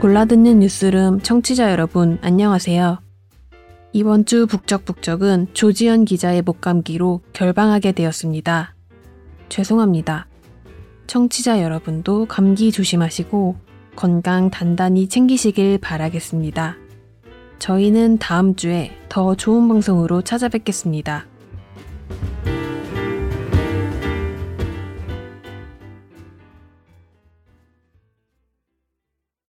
골라듣는 뉴스룸 청취자 여러분, 안녕하세요. 이번 주 북적북적은 조지현 기자의 목감기로 결방하게 되었습니다. 죄송합니다. 청취자 여러분도 감기 조심하시고 건강 단단히 챙기시길 바라겠습니다. 저희는 다음 주에 더 좋은 방송으로 찾아뵙겠습니다.